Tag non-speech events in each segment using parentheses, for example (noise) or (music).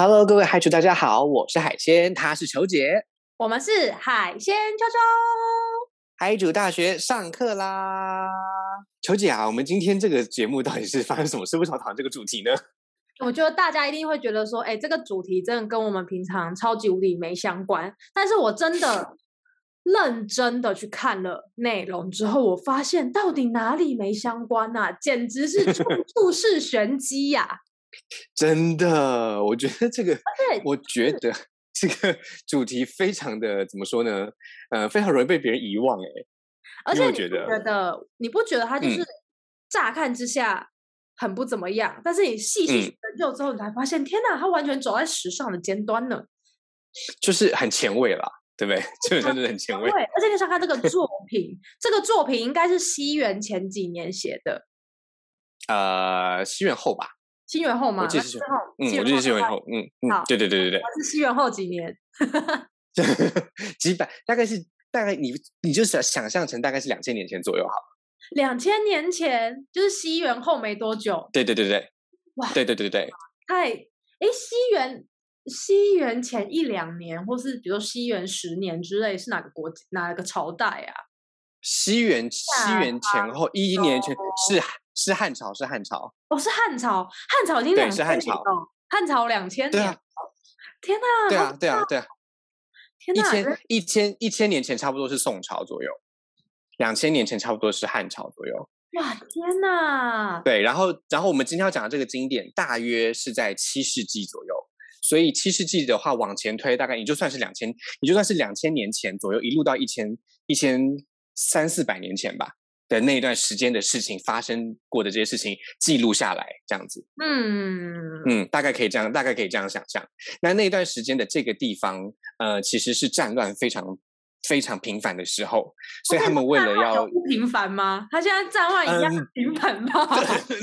Hello，各位海主，大家好，我是海鲜，他是球姐，我们是海鲜秋秋。海主大学上课啦！球姐啊，我们今天这个节目到底是发生什么事？为什么讨论这个主题呢？(laughs) 我觉得大家一定会觉得说，哎，这个主题真的跟我们平常超级无敌没相关。但是我真的认真的去看了内容之后，我发现到底哪里没相关啊？简直是处 (laughs) 处是玄机呀！真的，我觉得这个，我觉得这个主题非常的怎么说呢？呃，非常容易被别人遗忘哎。而且觉得，你不觉得他就是乍看之下很不怎么样，但是你细细研究之后，你才发现，天哪，他完全走在时尚的尖端呢。就是很前卫啦，对不对？基本上就是很前卫。对，而且你想看这个作品，这个作品应该是西元前几年写的。呃，西元后吧。西元后吗？我记得是西元后，嗯，我记得是西元后，嗯嗯，对对对对对，是西元后几年？(laughs) 几百，大概是大概你你就想想象成大概是两千年前左右好了。两千年前就是西元后没多久。对对对对，哇，对对对对，太哎，西元西元前一两年，或是比如说西元十年之类，是哪个国哪个朝代啊？西元西元前后一一年前是。是汉朝，是汉朝。哦，是汉朝，汉朝已经两千年了。汉朝两千年。天哪！对啊，对啊，对啊。天哪！一千一千一千年前差不多是宋朝左右，两千年前差不多是汉朝左右。哇，天哪！对，然后，然后我们今天要讲的这个经典，大约是在七世纪左右。所以七世纪的话，往前推，大概你就算是两千，你就算是两千年前左右，一路到一千一千三四百年前吧。的那一段时间的事情发生过的这些事情记录下来，这样子，嗯嗯，大概可以这样，大概可以这样想象。那那段时间的这个地方，呃，其实是战乱非常非常频繁的时候，所以他们为了要不频繁吗？他现在战乱一样频繁吗？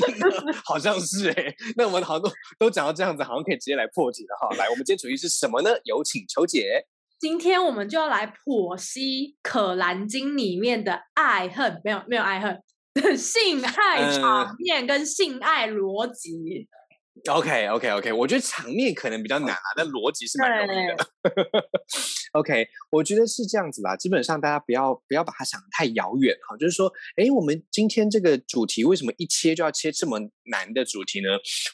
(laughs) 好像是哎。那我们好多都讲到这样子，好像可以直接来破解了哈。来，我们今天主题是什么呢？有请求解。今天我们就要来剖析《可兰经》里面的爱恨，没有没有爱恨的，(laughs) 性爱场面跟性爱逻辑。OK OK OK，我觉得场面可能比较难啊，但逻辑是蛮容易的。(laughs) OK，我觉得是这样子啦。基本上大家不要不要把它想的太遥远哈，就是说，哎，我们今天这个主题为什么一切就要切这么难的主题呢？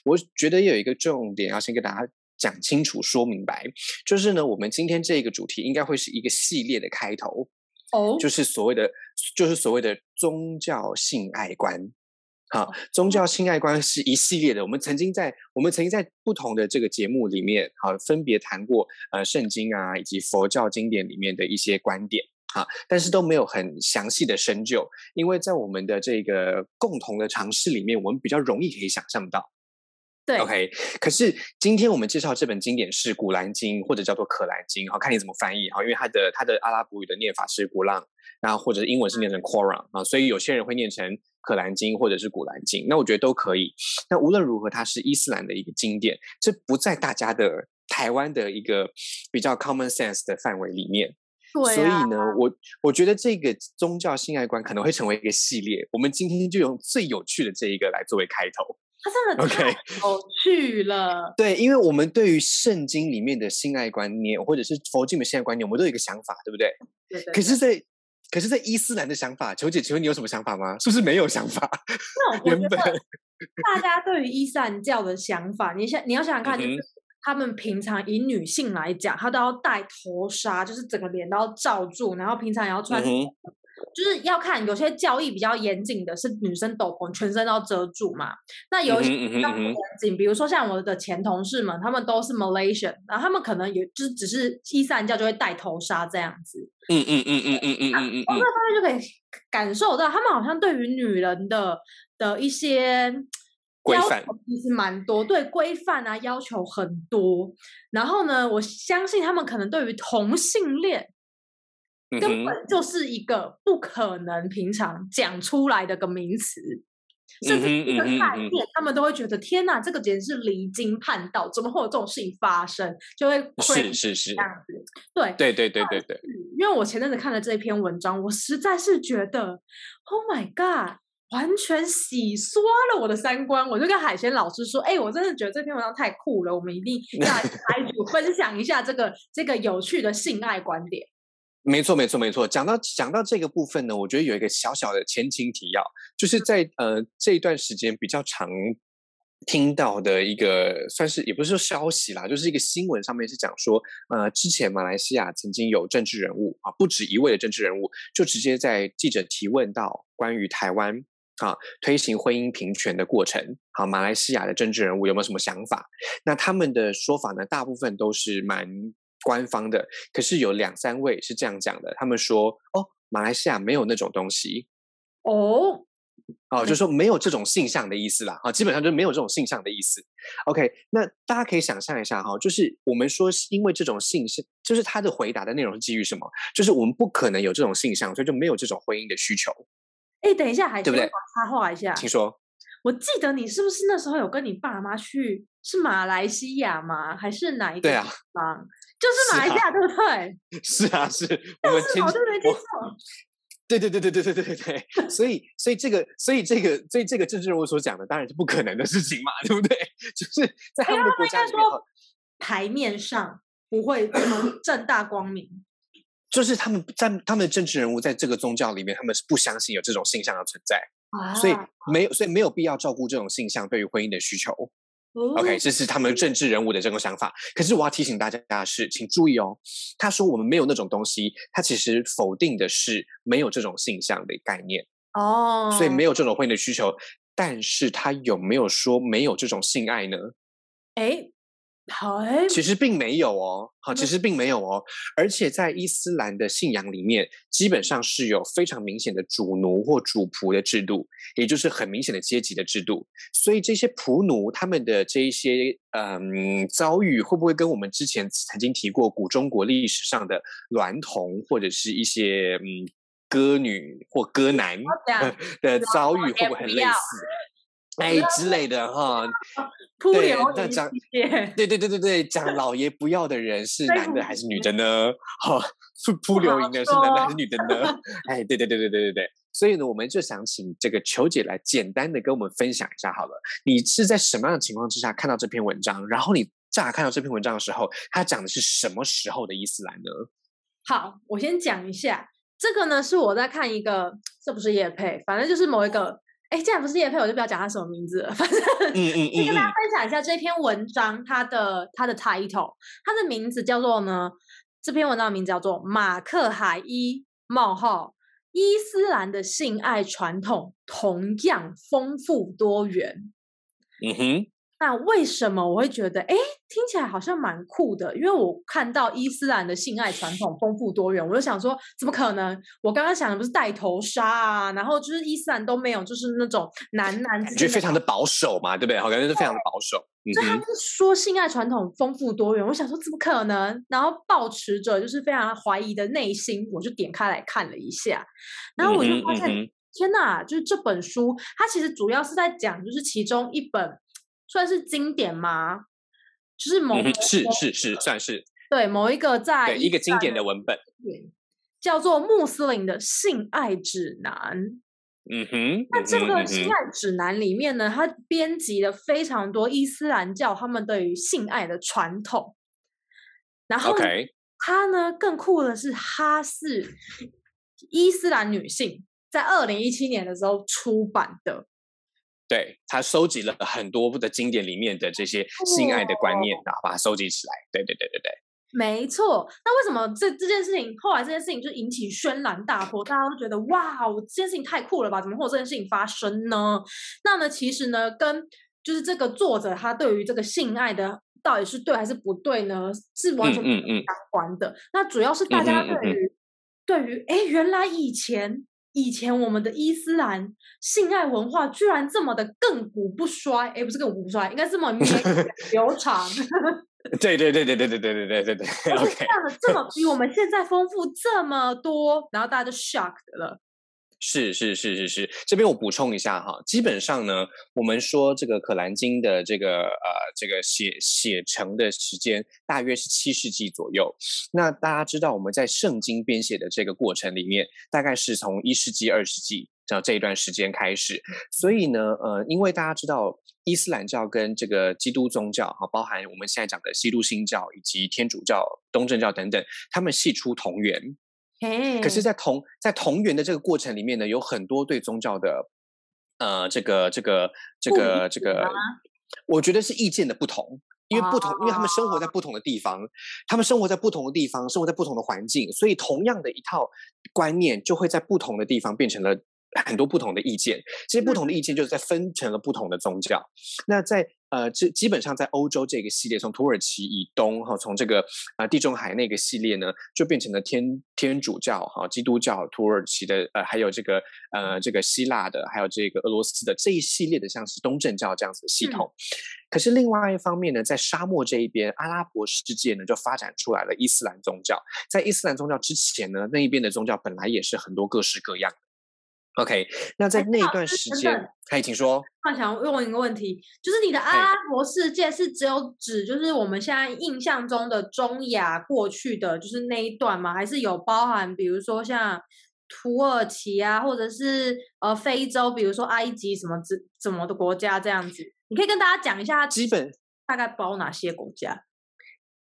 我觉得有一个重点要先跟大家。讲清楚、说明白，就是呢，我们今天这个主题应该会是一个系列的开头哦，就是所谓的，就是所谓的宗教性爱观。好，宗教性爱观是一系列的。我们曾经在我们曾经在不同的这个节目里面，好，分别谈过呃圣经啊以及佛教经典里面的一些观点，哈，但是都没有很详细的深究，因为在我们的这个共同的尝试里面，我们比较容易可以想象到。对，OK。可是今天我们介绍这本经典是《古兰经》，或者叫做《可兰经》，好看你怎么翻译哈，因为它的它的阿拉伯语的念法是古浪，然后或者英文是念成 Quran 啊，所以有些人会念成《可兰经》或者是《古兰经》，那我觉得都可以。那无论如何，它是伊斯兰的一个经典，这不在大家的台湾的一个比较 common sense 的范围里面。对，所以呢，我我觉得这个宗教性爱观可能会成为一个系列。我们今天就用最有趣的这一个来作为开头。他真的太有趣了。对，因为我们对于圣经里面的性爱观念，或者是佛经的性爱观念，我们都有一个想法，对不对？对。可是，在可是，在伊斯兰的想法，求姐，请问你有什么想法吗？是不是没有想法？那我觉得，大家对于伊斯兰教的想法，你想你要想想看，就是他们平常以女性来讲，她都要戴头纱，就是整个脸都要罩住，然后平常也要穿。就是要看有些教义比较严谨的，是女生斗篷全身都要遮住嘛。那有一些比较不严谨，比如说像我的前同事们，他们都是 Malaysian，然后他们可能也就是只是伊斯兰教就会戴头纱这样子。嗯嗯嗯嗯嗯嗯嗯嗯。从这方面就可以感受到，他们好像对于女人的的一些规范其实蛮多，对规范啊要求很多。然后呢，我相信他们可能对于同性恋。根本就是一个不可能平常讲出来的个名词，甚至一个概念，他们都会觉得天哪，这个简直是离经叛道，怎么会有这种事情发生？就会是是是这样子，对对对对对对。因为我前阵子看了这篇文章，我实在是觉得，Oh my God，完全洗刷了我的三观。我就跟海鲜老师说：“哎，我真的觉得这篇文章太酷了，我们一定要来组分享一下这个这个有趣的性爱观点。”没错，没错，没错。讲到讲到这个部分呢，我觉得有一个小小的前情提要，就是在呃这一段时间比较长。听到的一个算是也不是说消息啦，就是一个新闻上面是讲说，呃，之前马来西亚曾经有政治人物啊，不止一位的政治人物，就直接在记者提问到关于台湾啊推行婚姻平权的过程，好，马来西亚的政治人物有没有什么想法？那他们的说法呢，大部分都是蛮官方的，可是有两三位是这样讲的，他们说，哦，马来西亚没有那种东西，哦。哦，就说没有这种性向的意思啦，啊，基本上就没有这种性向的意思。OK，那大家可以想象一下哈，就是我们说是因为这种性向，就是他的回答的内容是基于什么？就是我们不可能有这种性向，所以就没有这种婚姻的需求。哎，等一下，还对不对？插话一下，请说。我记得你是不是那时候有跟你爸妈去是马来西亚吗？还是哪一个地方？就是马来西亚，对不对？(laughs) 是啊，是。我们听错。(laughs) 对对对对对对对对对，所以所以这个所以这个所以这个政治人物所讲的当然是不可能的事情嘛，(laughs) 对不对？就是在他们的国家里面，台面上不会这么正大光明。就是他们在他们的政治人物在这个宗教里面，他们是不相信有这种性向的存在，所以没有所以没有必要照顾这种性向对于婚姻的需求。OK，这是他们政治人物的这种想法。可是我要提醒大家的是，请注意哦。他说我们没有那种东西，他其实否定的是没有这种性向的概念哦。所以没有这种婚姻的需求，但是他有没有说没有这种性爱呢？哎。其实并没有哦，好，其实并没有哦，而且在伊斯兰的信仰里面，基本上是有非常明显的主奴或主仆的制度，也就是很明显的阶级的制度。所以这些仆奴他们的这一些嗯遭遇，会不会跟我们之前曾经提过古中国历史上的娈童或者是一些嗯歌女或歌男的遭遇，会不会很类似？哎之类的哈，(laughs) 对，那讲对对对对对，讲老爷不要的人是男的还是女的呢？哈，扑扑流萤的是男的还是女的呢？哎，对对对对对对对，所以呢，我们就想请这个球姐来简单的跟我们分享一下好了。你是在什么样的情况之下看到这篇文章？然后你乍看到这篇文章的时候，它讲的是什么时候的伊斯兰呢？好，我先讲一下，这个呢是我在看一个，这不是叶配，反正就是某一个。哎，既然不是叶佩，我就不要讲他什么名字了。反正 (laughs) 先跟大家分享一下这篇文章，它的它的 title，它的名字叫做呢，这篇文章的名字叫做《马克海伊冒号伊斯兰的性爱传统同样丰富多元》。嗯哼。那为什么我会觉得，哎，听起来好像蛮酷的？因为我看到伊斯兰的性爱传统丰富多元，我就想说，怎么可能？我刚刚想的不是戴头纱啊，然后就是伊斯兰都没有，就是那种男男感觉非常的保守嘛，对不对？好，感觉是非常的保守。所以他们说性爱传统丰富多元，我想说怎么可能？然后保持着就是非常怀疑的内心，我就点开来看了一下，然后我就发现，天哪！就是这本书，它其实主要是在讲，就是其中一本。算是经典吗？就是某是是是算是对某一个在一个经典的文本，叫做《穆斯林的性爱指南》。嗯哼，那这个性爱指南里面呢，它编辑了非常多伊斯兰教他们对于性爱的传统。然后，它呢更酷的是，它是伊斯兰女性在二零一七年的时候出版的。对他收集了很多的经典里面的这些性爱的观念，然后把它收集起来。对对对对对，没错。那为什么这这件事情后来这件事情就引起轩然大波？大家都觉得哇，我这件事情太酷了吧？怎么会有这件事情发生呢？那呢，其实呢，跟就是这个作者他对于这个性爱的到底是对还是不对呢，是完全相关的。那主要是大家对于对于哎，原来以前。以前我们的伊斯兰性爱文化居然这么的亘古不衰，哎，不是亘古不衰，应该是这么 (laughs) 绵流长。对对对对对对对对对对对。样的这么比我们现在丰富这么多，然后大家就 shocked 了。是是是是是，这边我补充一下哈，基本上呢，我们说这个《可兰经》的这个呃这个写写成的时间大约是七世纪左右。那大家知道我们在圣经编写的这个过程里面，大概是从一世纪、二世纪。这这一段时间开始。所以呢，呃，因为大家知道伊斯兰教跟这个基督宗教哈，包含我们现在讲的基督新教以及天主教、东正教等等，他们系出同源。可是，在同在同源的这个过程里面呢，有很多对宗教的呃，这个这个这个这个，我觉得是意见的不同。因为不同，因为他们生活在不同的地方，他们生活在不同的地方，生活在不同的环境，所以同样的一套观念就会在不同的地方变成了。很多不同的意见，这些不同的意见就是在分成了不同的宗教。那在呃，这基本上在欧洲这个系列，从土耳其以东哈，从这个呃地中海那个系列呢，就变成了天天主教哈、基督教、土耳其的呃，还有这个呃这个希腊的，还有这个俄罗斯的这一系列的，像是东正教这样子的系统。可是另外一方面呢，在沙漠这一边，阿拉伯世界呢就发展出来了伊斯兰宗教。在伊斯兰宗教之前呢，那一边的宗教本来也是很多各式各样。OK，那在那一段时间，可以请说。我想问一个问题，就是你的阿拉伯世界是只有指就是我们现在印象中的中亚过去的就是那一段吗？还是有包含比如说像土耳其啊，或者是呃非洲，比如说埃及什么怎怎么的国家这样子？你可以跟大家讲一下，基本大概包哪些国家？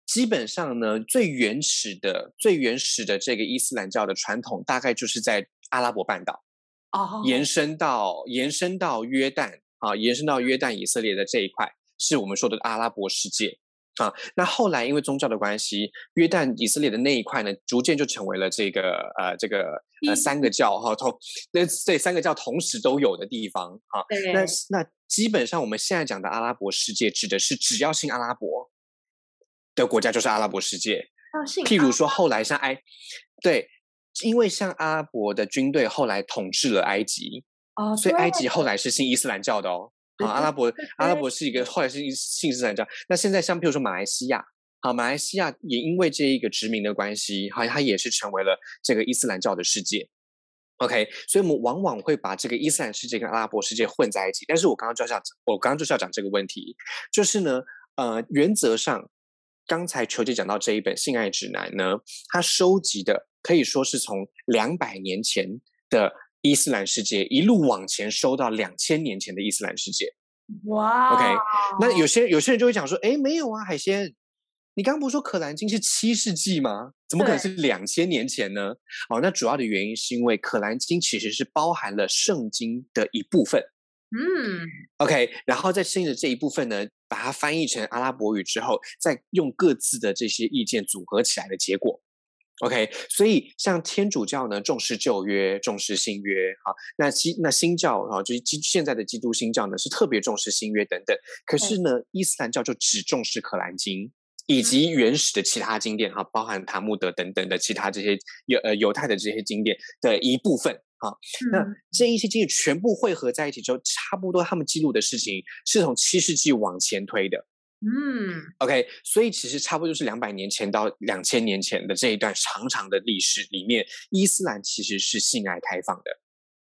基本上呢，最原始的、最原始的这个伊斯兰教的传统，大概就是在阿拉伯半岛。哦，延伸到延伸到约旦啊，延伸到约旦以色列的这一块，是我们说的阿拉伯世界啊。那后来因为宗教的关系，约旦以色列的那一块呢，逐渐就成为了这个呃这个呃三个教哈同那这三个教同时都有的地方啊。那那基本上我们现在讲的阿拉伯世界，指的是只要信阿拉伯的国家就是阿拉伯世界。譬如说后来像埃对。因为像阿拉伯的军队后来统治了埃及，哦，所以埃及后来是信伊斯兰教的哦。啊，阿拉伯阿拉伯是一个后来是信伊斯兰教。那现在像比如说马来西亚，好，马来西亚也因为这一个殖民的关系，好，它也是成为了这个伊斯兰教的世界。OK，所以我们往往会把这个伊斯兰世界跟阿拉伯世界混在一起。但是我刚刚就要我刚刚就是要讲这个问题，就是呢，呃，原则上，刚才球姐讲到这一本性爱指南呢，它收集的。可以说是从两百年前的伊斯兰世界一路往前收到两千年前的伊斯兰世界。哇！OK，那有些有些人就会讲说：“哎，没有啊，海鲜，你刚刚不是说《可兰经》是七世纪吗？怎么可能是两千年前呢？”哦，那主要的原因是因为《可兰经》其实是包含了圣经的一部分。嗯，OK，然后在剩下的这一部分呢，把它翻译成阿拉伯语之后，再用各自的这些意见组合起来的结果。OK，所以像天主教呢，重视旧约，重视新约，好，那新那新教啊，就是基现在的基督新教呢，是特别重视新约等等。可是呢，伊斯兰教就只重视可兰经以及原始的其他经典，哈，包含塔木德等等的其他这些犹呃犹太的这些经典的一部分，啊，那这一些经典全部汇合在一起之后，差不多他们记录的事情是从七世纪往前推的。嗯，OK，所以其实差不多就是两百年前到两千年前的这一段长长的历史里面，伊斯兰其实是性爱开放的，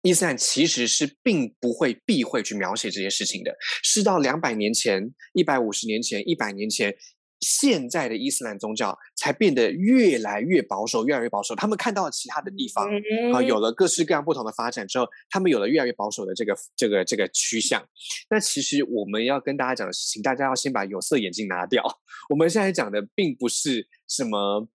伊斯兰其实是并不会避讳去描写这些事情的，是到两百年前、一百五十年前、一百年前。现在的伊斯兰宗教才变得越来越保守，越来越保守。他们看到其他的地方啊，有了各式各样不同的发展之后，他们有了越来越保守的这个这个这个趋向。那其实我们要跟大家讲的事情，大家要先把有色眼镜拿掉。(laughs) 我们现在讲的并不是什么。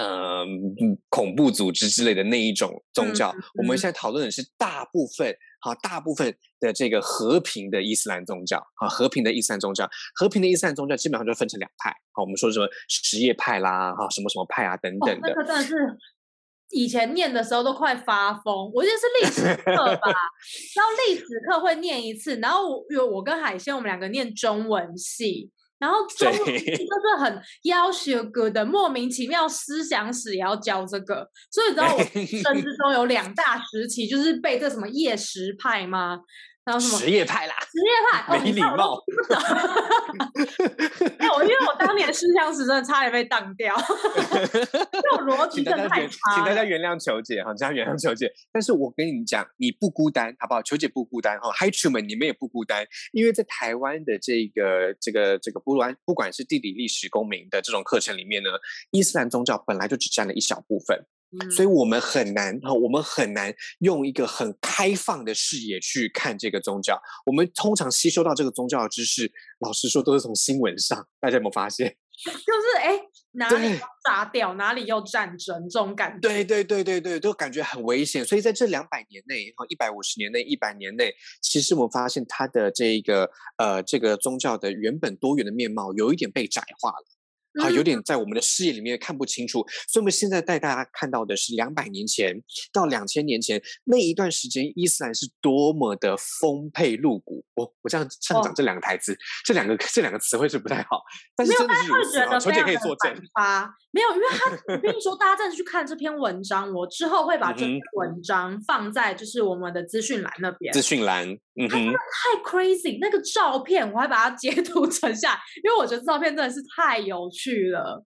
嗯，恐怖组织之类的那一种宗教，我们现在讨论的是大部分，好，大部分的这个和平的伊斯兰宗教，啊，和平的伊斯兰宗教，和平的伊斯兰宗教基本上就分成两派，好，我们说什么什叶派啦，哈，什么什么派啊等等的。那个真的是以前念的时候都快发疯，我觉得是历史课吧，然后历史课会念一次，然后有我跟海鲜，我们两个念中文系。然后中文就是很要学哥的莫名其妙思想史也要教这个，所以你知道我生之中有两大时期，就是被这什么夜食派吗？什业派啦，实业派 (laughs) 没礼貌。(laughs) 哎，我因为我当年思想史真的差点被当掉，(laughs) 这种逻辑真的太差。请大家原谅球姐哈，请大家原谅球姐。但是我跟你讲，你不孤单，好不好？球姐不孤单哈，Hi r u 们，你们也不孤单。因为在台湾的这个这个这个不管不管是地理、历史、公民的这种课程里面呢，伊斯兰宗教本来就只占了一小部分。所以我们很难哈，我们很难用一个很开放的视野去看这个宗教。我们通常吸收到这个宗教的知识，老实说都是从新闻上。大家有没有发现？(laughs) 就是哎，哪里炸掉，哪里又战争，这种感觉。对对对对对，都感觉很危险。所以在这两百年内，哈，一百五十年内，一百年内，其实我们发现它的这个呃，这个宗教的原本多元的面貌，有一点被窄化了。啊，有点在我们的视野里面看不清楚，所以我们现在带大家看到的是两百年前到两千年前那一段时间，伊斯兰是多么的丰沛露骨。我我这样上讲这两个台词，这两个这两个词汇是不太好，但是真的是如此啊。球姐可以作证啊，没有，因为他我跟你说，(laughs) 大家真的去看这篇文章，我之后会把这篇文章放在就是我们的资讯栏那边。资讯栏，嗯哼，太 crazy，那个照片我还把它截图 (laughs) 存下，因为我觉得照片真的是太有趣。去了，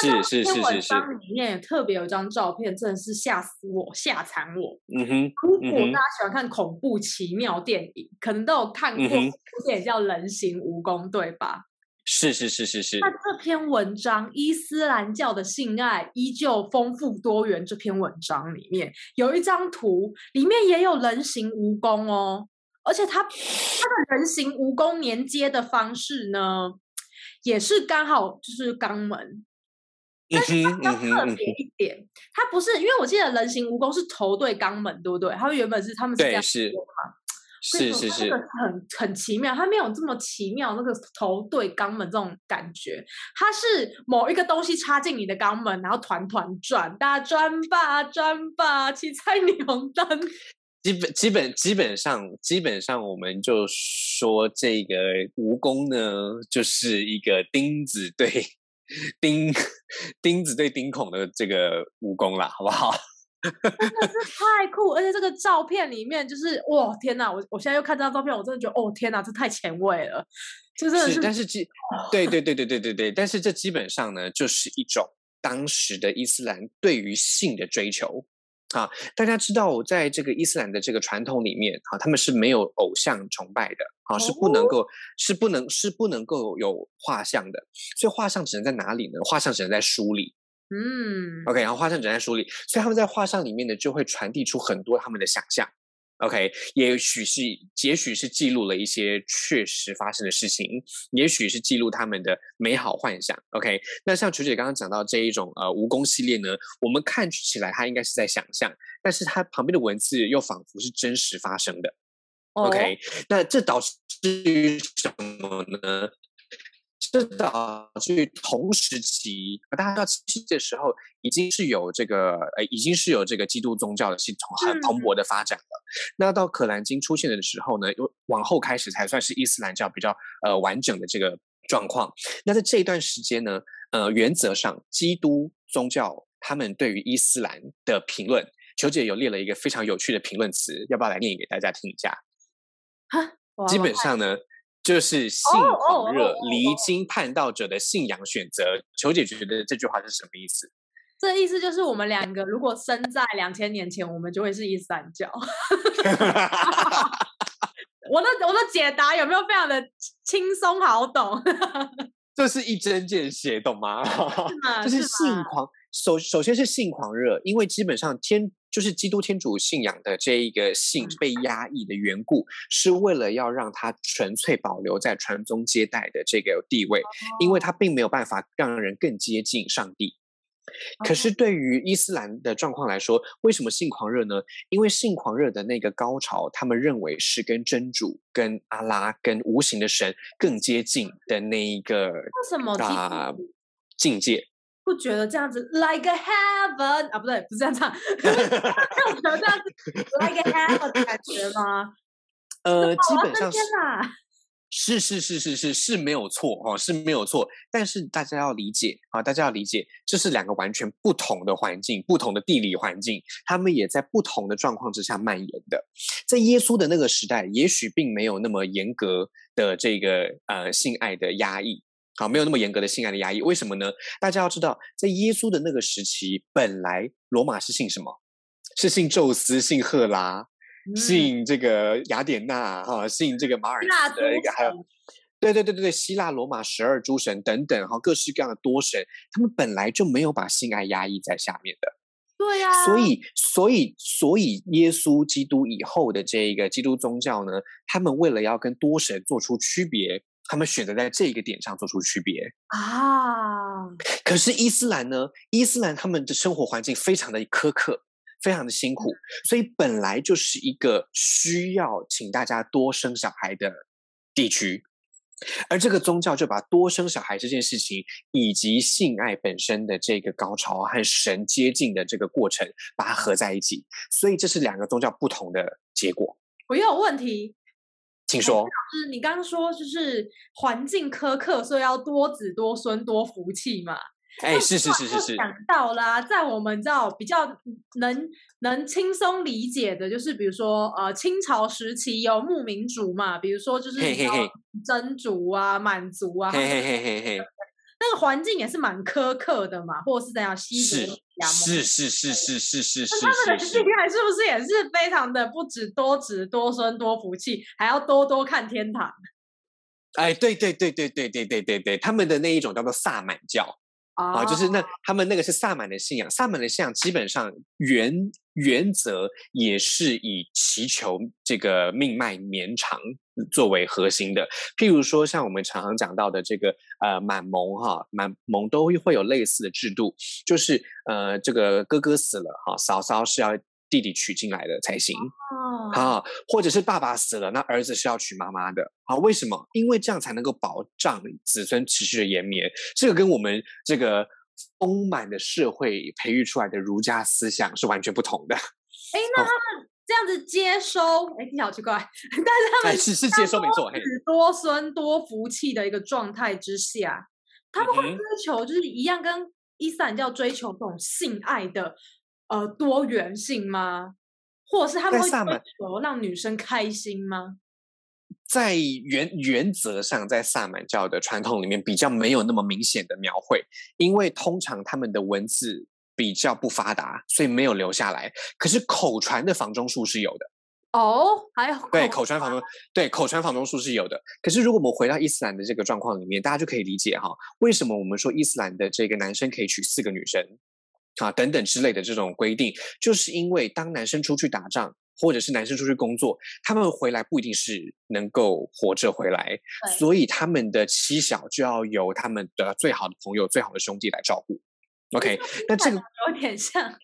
是是是是是，里面也特别有一张照片，真的是吓死我，吓惨我。嗯哼，如果大家喜欢看恐怖奇妙电影，可能都有看过部电影叫《人形蜈蚣》，对吧？是是是是是。那这篇文章《伊斯兰教的性爱依旧丰富多元》这篇文章里面有一张图，里面也有人形蜈蚣哦，而且它它的人形蜈蚣连接的方式呢？也是刚好就是肛门，但是它特别一点，它不是因为我记得人形蜈蚣是头对肛门，对不对？它原本是他们是这样是是是是，很很奇妙，它没有这么奇妙，那个头对肛门这种感觉，它是某一个东西插进你的肛门，然后团团转，大家转吧转吧，七彩霓虹灯。基本基本基本上基本上，我们就说这个蜈蚣呢，就是一个钉子对钉钉子对钉孔的这个蜈蚣啦，好不好？真的是太酷，而且这个照片里面就是哇天哪！我我现在又看这张照片，我真的觉得哦天哪，这太前卫了，就真的是。但是基对对对对对对对，但是这基本上呢，就是一种当时的伊斯兰对于性的追求。啊，大家知道，在这个伊斯兰的这个传统里面，啊，他们是没有偶像崇拜的，啊，是不能够，是不能，是不能够有画像的，所以画像只能在哪里呢？画像只能在书里，嗯，OK，然后画像只能在书里，所以他们在画像里面呢，就会传递出很多他们的想象。OK，也许是，也许是记录了一些确实发生的事情，也许是记录他们的美好幻想。OK，那像楚姐刚刚讲到这一种呃蜈蚣系列呢，我们看起来它应该是在想象，但是它旁边的文字又仿佛是真实发生的。OK，那这导致于什么呢？这导致同时期，大家到七的时候，已经是有这个，呃，已经是有这个基督宗教的系统很蓬勃的发展了。那到可兰经出现的时候呢，又往后开始才算是伊斯兰教比较呃完整的这个状况。那在这一段时间呢，呃，原则上基督宗教他们对于伊斯兰的评论，球姐有列了一个非常有趣的评论词，要不要来念给大家听一下？哈，基本上呢。就是性狂热、离经叛道者的信仰选择。球姐觉得这句话是什么意思？这意思就是我们两个如果生在两千年前，我们就会是伊斯兰教。(laughs) 我的我的解答有没有非常的轻松好懂？(laughs) 这是一针见血，懂吗？(laughs) 就是性狂。首首先是性狂热，因为基本上天就是基督天主信仰的这一个性被压抑的缘故，是为了要让它纯粹保留在传宗接代的这个地位，因为它并没有办法让人更接近上帝。可是对于伊斯兰的状况来说，为什么性狂热呢？因为性狂热的那个高潮，他们认为是跟真主、跟阿拉、跟无形的神更接近的那一个什么境界。不觉得这样子 like a heaven 啊，不对，不是这样唱，有觉得这样子 like a heaven 的感觉吗？呃，基本上是是是是是是是没有错哈，是没有错。但是大家要理解啊，大家要理解，这是两个完全不同的环境，不同的地理环境，他们也在不同的状况之下蔓延的。在耶稣的那个时代，也许并没有那么严格的这个呃性爱的压抑。好，没有那么严格的性爱的压抑，为什么呢？大家要知道，在耶稣的那个时期，本来罗马是信什么？是信宙斯、信赫拉、信这个雅典娜，哈，信这个马尔斯的一个，还有，对对对对对，希腊罗马十二诸神等等，哈，各式各样的多神，他们本来就没有把性爱压抑在下面的。对呀，所以，所以，所以，耶稣基督以后的这一个基督宗教呢，他们为了要跟多神做出区别，他们选择在这一个点上做出区别啊。可是伊斯兰呢？伊斯兰他们的生活环境非常的苛刻，非常的辛苦，所以本来就是一个需要请大家多生小孩的地区。而这个宗教就把多生小孩这件事情，以及性爱本身的这个高潮和神接近的这个过程，把它合在一起，所以这是两个宗教不同的结果。我又有问题，请说。就是你刚刚说，就是环境苛刻，所以要多子多孙多福气嘛。哎，是是是是是，想到啦，在我们知道比较能能轻松理解的，就是比如说呃，清朝时期有牧民族嘛，比如说就是真族啊、满族啊，那个环境也是蛮苛刻的嘛，或者是怎样西是是是是是是是是，他们的心态是不是也是非常的不止多子多孙多福气，还要多多看天堂？哎，对对对对对对对对对，他们的那一种叫做萨满教。啊，就是那他们那个是萨满的信仰，萨满的信仰基本上原原则也是以祈求这个命脉绵长作为核心的。譬如说，像我们常常讲到的这个呃满蒙哈，满蒙都会有类似的制度，就是呃这个哥哥死了哈，嫂嫂是要。弟弟娶进来的才行啊，或者是爸爸死了，那儿子是要娶妈妈的啊？为什么？因为这样才能够保障子孙持续的延绵。这个跟我们这个丰满的社会培育出来的儒家思想是完全不同的。哎，(laughs) 那他们这样子接收，哎，你好奇怪，但是他们是是接收没错，多孙多福气的一个状态之下，他们会追求就是一样跟伊斯兰教追求这种性爱的。呃，多元性吗？或者是他们会追求让女生开心吗？在原原则上，在萨满教的传统里面，比较没有那么明显的描绘，因为通常他们的文字比较不发达，所以没有留下来。可是口传的房中术是有的哦，还有对口传房中对口传房中术是有的。可是如果我们回到伊斯兰的这个状况里面，大家就可以理解哈，为什么我们说伊斯兰的这个男生可以娶四个女生？啊，等等之类的这种规定，就是因为当男生出去打仗，或者是男生出去工作，他们回来不一定是能够活着回来，所以他们的妻小就要由他们的最好的朋友、最好的兄弟来照顾。OK，那这个有点像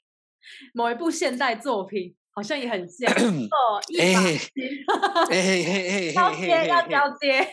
某一部现代作品，好像也很像 (clears throat) 哦。哎，哎哎哎，交接要交接。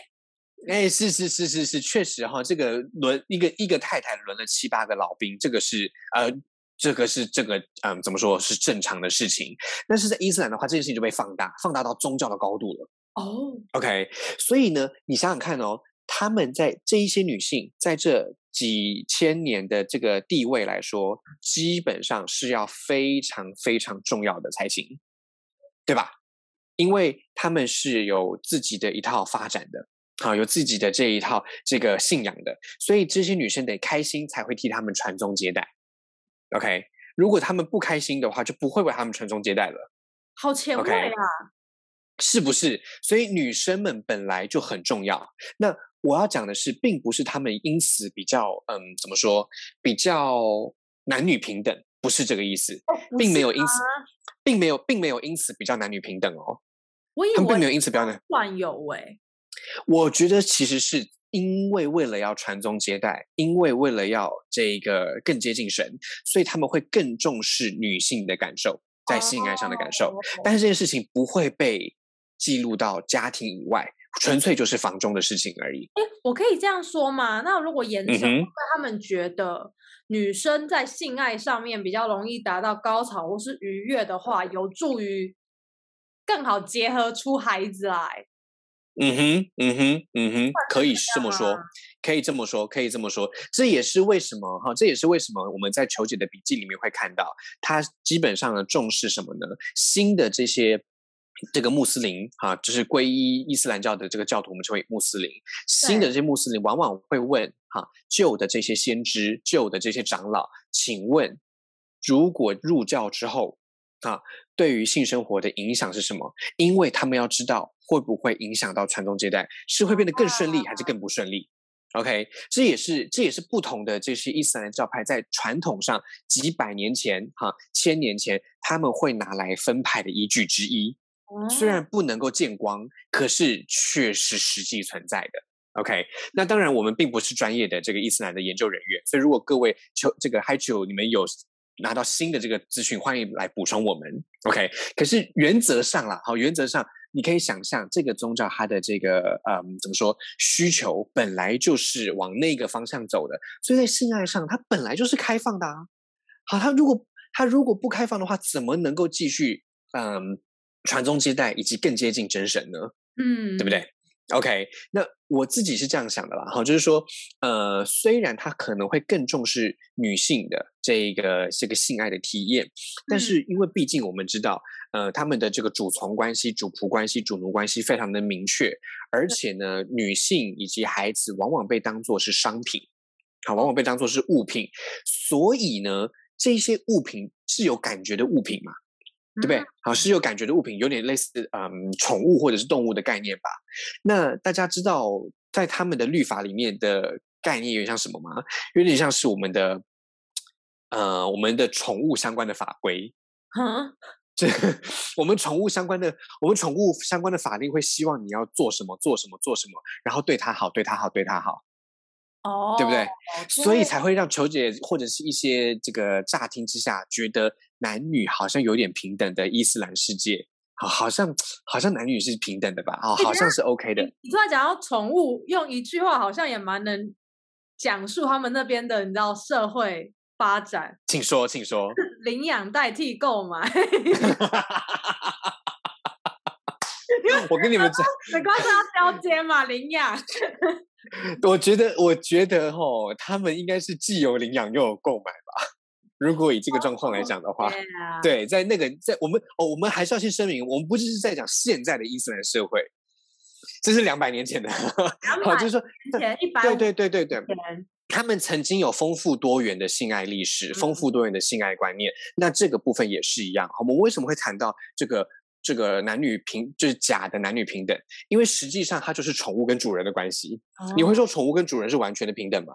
哎，是是是是是，确实哈，这个轮一个一个太太轮了七八个老兵，这个是呃，这个是这个嗯，怎么说是正常的事情。但是在伊斯兰的话，这件事情就被放大，放大到宗教的高度了。哦，OK，所以呢，你想想看哦，他们在这一些女性在这几千年的这个地位来说，基本上是要非常非常重要的才行，对吧？因为他们是有自己的一套发展的。好，有自己的这一套这个信仰的，所以这些女生得开心才会替他们传宗接代。OK，如果他们不开心的话，就不会为他们传宗接代了。好前卫啊，是不是？所以女生们本来就很重要。那我要讲的是，并不是他们因此比较嗯，怎么说？比较男女平等，不是这个意思，并没有因此，并没有，并没有因此比较男女平等哦。我以为他们并没有因此比较男，算有哎。我觉得其实是因为为了要传宗接代，因为为了要这个更接近神，所以他们会更重视女性的感受，在性爱上的感受。但是这件事情不会被记录到家庭以外，纯粹就是房中的事情而已。哎，我可以这样说吗？那如果延伸，他们觉得女生在性爱上面比较容易达到高潮或是愉悦的话，有助于更好结合出孩子来。嗯哼，嗯哼，嗯哼，可以这么说，可以这么说，可以这么说。这也是为什么哈，这也是为什么我们在求解的笔记里面会看到，他基本上呢重视什么呢？新的这些这个穆斯林哈，就是皈依伊斯兰教的这个教徒，我们称为穆斯林。新的这些穆斯林往往会问哈，旧的这些先知、旧的这些长老，请问，如果入教之后啊，对于性生活的影响是什么？因为他们要知道。会不会影响到传宗接代？是会变得更顺利，还是更不顺利？OK，这也是这也是不同的这些伊斯兰教派在传统上几百年前哈千年前他们会拿来分派的依据之一。虽然不能够见光，可是却是实际存在的。OK，那当然我们并不是专业的这个伊斯兰的研究人员，所以如果各位求这个 Hi 九你们有拿到新的这个资讯，欢迎来补充我们。OK，可是原则上啦，好，原则上你可以想象这个宗教它的这个嗯怎么说需求本来就是往那个方向走的，所以在性爱上它本来就是开放的啊。好，它如果它如果不开放的话，怎么能够继续嗯？传宗接代以及更接近真神呢？嗯，对不对？OK，那我自己是这样想的啦，哈，就是说，呃，虽然他可能会更重视女性的这个这个性爱的体验，但是因为毕竟我们知道，呃，他们的这个主从关系、主仆关系、主奴关系非常的明确，而且呢，女性以及孩子往往被当作是商品，好，往往被当作是物品，所以呢，这些物品是有感觉的物品嘛。对不对？好，是有感觉的物品，有点类似嗯宠物或者是动物的概念吧。那大家知道，在他们的律法里面的概念有点像什么吗？有点像是我们的呃我们的宠物相关的法规。嗯，(laughs) 这我们宠物相关的，我们宠物相关的法令会希望你要做什么，做什么，做什么，然后对它好，对它好，对它好。哦，对不对？所以才会让球姐或者是一些这个乍听之下觉得男女好像有点平等的伊斯兰世界，好，好像好像男女是平等的吧？哦，好像是 OK 的。你突然讲到宠物，用一句话好像也蛮能讲述他们那边的，你知道社会发展。请说，请说。(laughs) 领养代替购买。(laughs) 我跟你们讲，(laughs) 没关系，要交接嘛，领养。我觉得，我觉得吼，他们应该是既有领养又有购买吧。如果以这个状况来讲的话，对，在那个在我们哦，我们还是要先声明，我们不是在讲现在的伊斯兰社会，这是两百年前的，好，就是说前一百，对对对对对，他们曾经有丰富多元的性爱历史，丰富多元的性爱观念，那这个部分也是一样。好，我们为什么会谈到这个？这个男女平就是假的男女平等，因为实际上它就是宠物跟主人的关系。你会说宠物跟主人是完全的平等吗？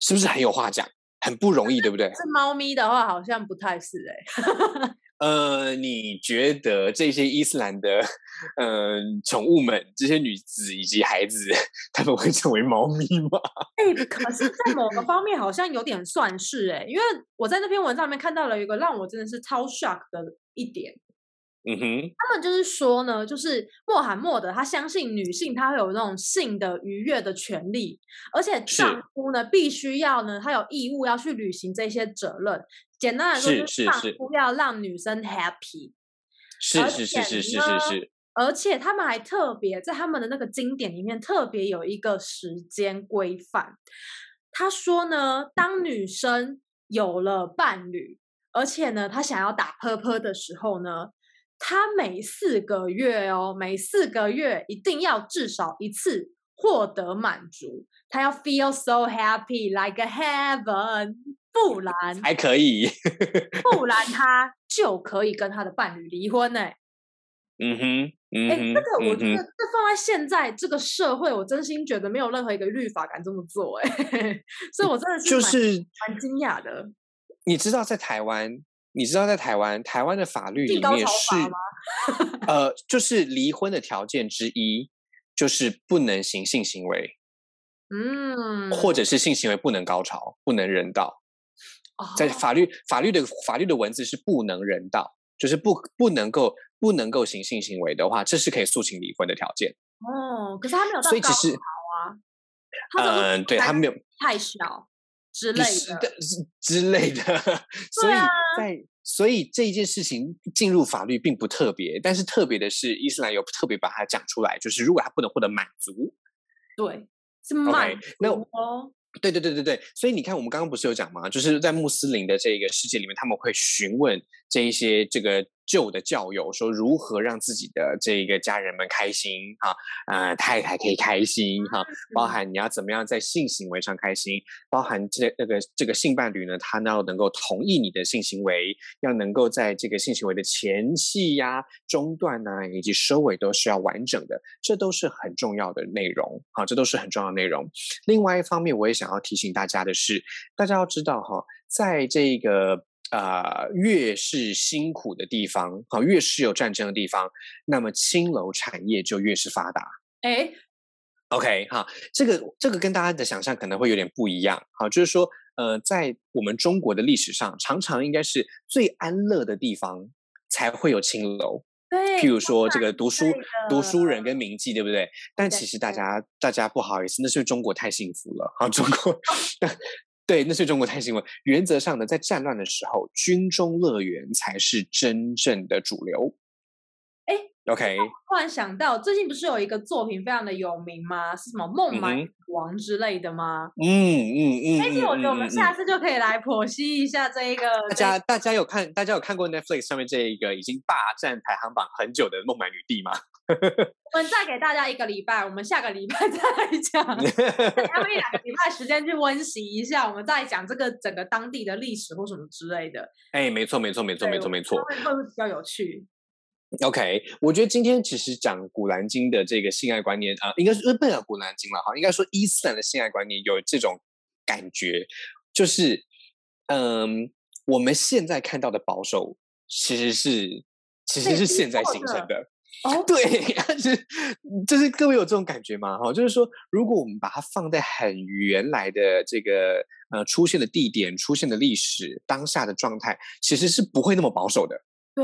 是不是很有话讲？很不容易，对不对？是猫咪的话，好像不太是哎。(laughs) 呃，你觉得这些伊斯兰的呃宠物们，这些女子以及孩子，他们会成为猫咪吗？(laughs) 哎，可是，在某个方面好像有点算是哎，因为我在那篇文章里面看到了一个让我真的是超 shock 的一点。嗯哼，他们就是说呢，就是穆罕默德他相信女性她会有那种性的愉悦的权利，而且丈夫呢必须要呢，他有义务要去履行这些责任。简单来说，就是丈夫要让女生 happy。是是是是是是是。而且他们还特别在他们的那个经典里面特别有一个时间规范。他说呢，当女生有了伴侣，而且呢，她想要打泼泼的时候呢。他每四个月哦，每四个月一定要至少一次获得满足，他要 feel so happy like a heaven，不然 (laughs) 还可以，不然他就可以跟他的伴侣离婚呢。嗯哼，哎，这个我觉得这放在现在这个社会，我真心觉得没有任何一个律法敢这么做，哎，(laughs) 所以我真的是就是蛮惊讶的。你知道在台湾？你知道在台湾，台湾的法律里面是，呃，就是离婚的条件之一，就是不能行性行为，嗯，或者是性行为不能高潮，不能人道，在法律法律的法律的文字是不能人道，就是不不能够不能够行性行为的话，这是可以诉请离婚的条件。哦，可是他没有所以只是啊，嗯，对他没有太小。之类的，之类的，(laughs) 所以在所以这一件事情进入法律并不特别，但是特别的是伊斯兰有特别把它讲出来，就是如果他不能获得满足，对，是满足。那对对对对对，所以你看，我们刚刚不是有讲吗？就是在穆斯林的这个世界里面，他们会询问这一些这个。旧的教友说如何让自己的这个家人们开心哈，呃，太太可以开心哈，包含你要怎么样在性行为上开心，包含这那个这个性伴侣呢，他要能够同意你的性行为，要能够在这个性行为的前戏呀、中段呢以及收尾都是要完整的，这都是很重要的内容啊，这都是很重要的内容。另外一方面，我也想要提醒大家的是，大家要知道哈，在这个。啊，越是辛苦的地方，好，越是有战争的地方，那么青楼产业就越是发达。哎，OK，哈，这个这个跟大家的想象可能会有点不一样。好，就是说，呃，在我们中国的历史上，常常应该是最安乐的地方才会有青楼。对，譬如说这个读书读书人跟名妓，对不对？但其实大家大家不好意思，那是中国太幸福了。啊，中国。(laughs) 对，那是中国太新闻。原则上呢，在战乱的时候，军中乐园才是真正的主流。哎，OK，突然想到，最近不是有一个作品非常的有名吗？是什么《孟买王》之类的吗？嗯嗯嗯。哎，其实我觉得我们下次就可以来剖析一下这一个。大家大家有看大家有看过 Netflix 上面这一个已经霸占排行榜很久的孟买女帝吗？(laughs) 我们再给大家一个礼拜，我们下个礼拜 (laughs) 再来讲，他们一两个礼拜时间去温习一下，我们再讲这个整个当地的历史或什么之类的。哎，没错，没错，没错，没错，没错，会不会比较有趣？OK，我觉得今天其实讲《古兰经》的这个性爱观念啊，应该是不讲《古兰经》了哈，应该说伊斯兰的性爱观念有这种感觉，就是嗯，我们现在看到的保守，其实是其实是现在形成的。哦，(laughs) 对，是就是各位有这种感觉吗？哈，就是说，如果我们把它放在很原来的这个呃出现的地点、出现的历史、当下的状态，其实是不会那么保守的，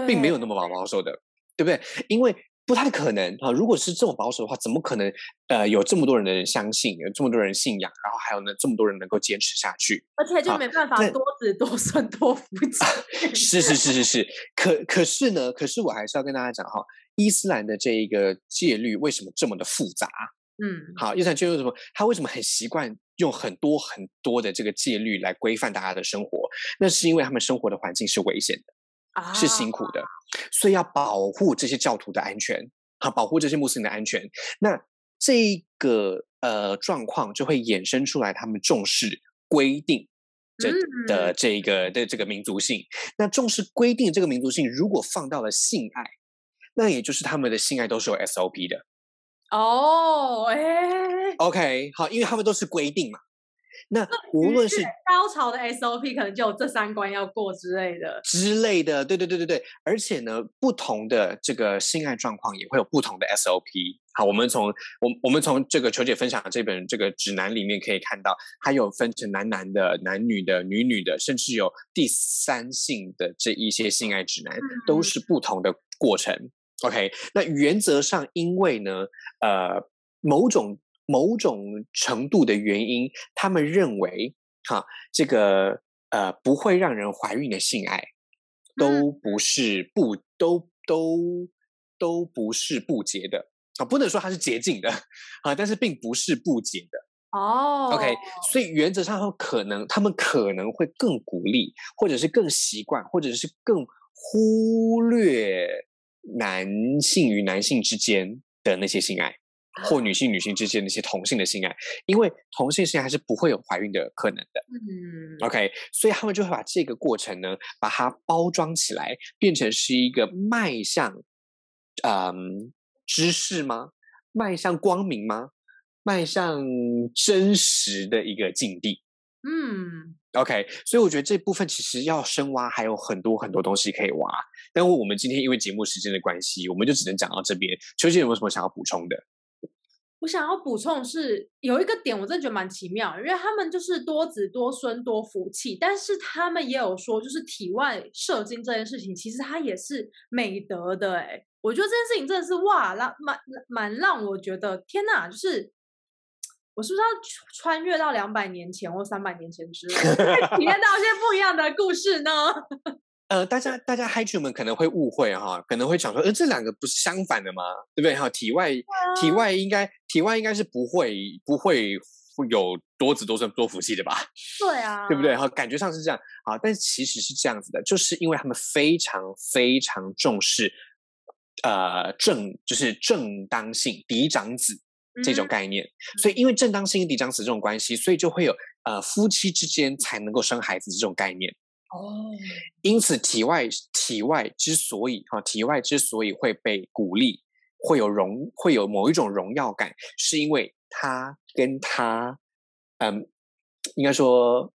并没有那么保保守的，对不对？因为不太可能啊！如果是这么保守的话，怎么可能呃有这么多人的人相信，有这么多人信仰，然后还有呢这么多人能够坚持下去？而且就没办法多子多孙多福 (laughs) 气。(laughs) 是是是是是，可可是呢？可是我还是要跟大家讲哈。伊斯兰的这一个戒律为什么这么的复杂？嗯，好，伊斯兰戒律什么？他为什么很习惯用很多很多的这个戒律来规范大家的生活？那是因为他们生活的环境是危险的，啊是辛苦的，所以要保护这些教徒的安全，好，保护这些穆斯林的安全。那这个呃状况就会衍生出来，他们重视规定这的这个的这个民族性。那重视规定这个民族性，如果放到了性爱。那也就是他们的性爱都是有 SOP 的哦，哎，OK，好，因为他们都是规定嘛。那无论是高潮的 SOP，可能就有这三关要过之类的之类的，对对对对对。而且呢，不同的这个性爱状况也会有不同的 SOP。好，我们从我我们从这个球姐分享的这本这个指南里面可以看到，它有分成男男的、男女的、女女的，甚至有第三性的这一些性爱指南，都是不同的过程。OK，那原则上，因为呢，呃，某种某种程度的原因，他们认为，哈，这个呃，不会让人怀孕的性爱，都不是不都都都不是不洁的啊，不能说它是洁净的啊，但是并不是不洁的哦。OK，所以原则上，他可能他们可能会更鼓励，或者是更习惯，或者是更忽略。男性与男性之间的那些性爱，或女性女性之间那些同性的性爱，因为同性性爱是不会有怀孕的可能的。嗯，OK，所以他们就会把这个过程呢，把它包装起来，变成是一个迈向，嗯，知识吗？迈向光明吗？迈向真实的一个境地。嗯，OK，所以我觉得这部分其实要深挖，还有很多很多东西可以挖。但我们今天因为节目时间的关系，我们就只能讲到这边。秋姐有没有什么想要补充的？我想要补充是有一个点，我真的觉得蛮奇妙，因为他们就是多子多孙多福气，但是他们也有说，就是体外射精这件事情，其实它也是美德的。哎，我觉得这件事情真的是哇，让蛮蛮让我觉得天哪，就是。我是不是要穿越到两百年前或三百年前之类，体验到一些不一样的故事呢？(laughs) 呃，大家大家嗨剧们可能会误会哈，可能会想说，呃，这两个不是相反的吗？对不对？哈，体外体外应该体外应该是不会不会有多子多孙多福气的吧？对啊，对不对？哈，感觉上是这样啊，但其实是这样子的，就是因为他们非常非常重视呃正就是正当性嫡长子这种概念，所以因为正当性嫡长子这种关系，所以就会有呃夫妻之间才能够生孩子这种概念。哦，因此体外体外之所以哈体外之所以会被鼓励，会有荣会有某一种荣耀感，是因为他跟他嗯，应该说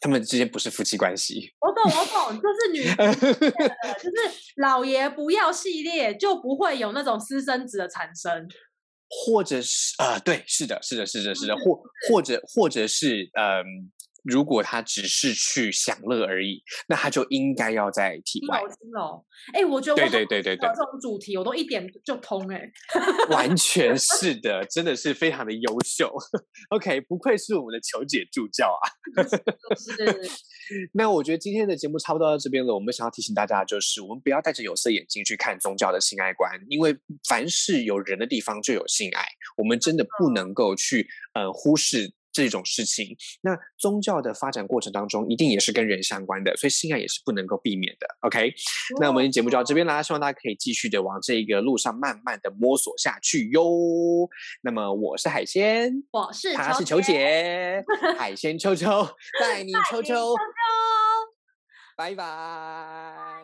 他们之间不是夫妻关系。我懂我懂，就是女 (laughs) 就是老爷不要系列就不会有那种私生子的产生，或者是啊对是的是的是的是的或或者或者是嗯。如果他只是去享乐而已，那他就应该要在体外。哦，哎，我觉得对对对对对，这种主题我都一点就通哎，(laughs) 完全是的，真的是非常的优秀。(laughs) OK，不愧是我们的求解助教啊。是。(laughs) 那我觉得今天的节目差不多到这边了。我们想要提醒大家，就是我们不要戴着有色眼镜去看宗教的性爱观，因为凡是有人的地方就有性爱，我们真的不能够去呃忽视。这种事情，那宗教的发展过程当中，一定也是跟人相关的，所以性爱也是不能够避免的。OK，那我们节目就到这边啦，希望大家可以继续的往这个路上慢慢的摸索下去哟。那么我是海鲜，我是他是球姐，(laughs) 海鲜秋秋带你秋秋，秋秋，拜拜。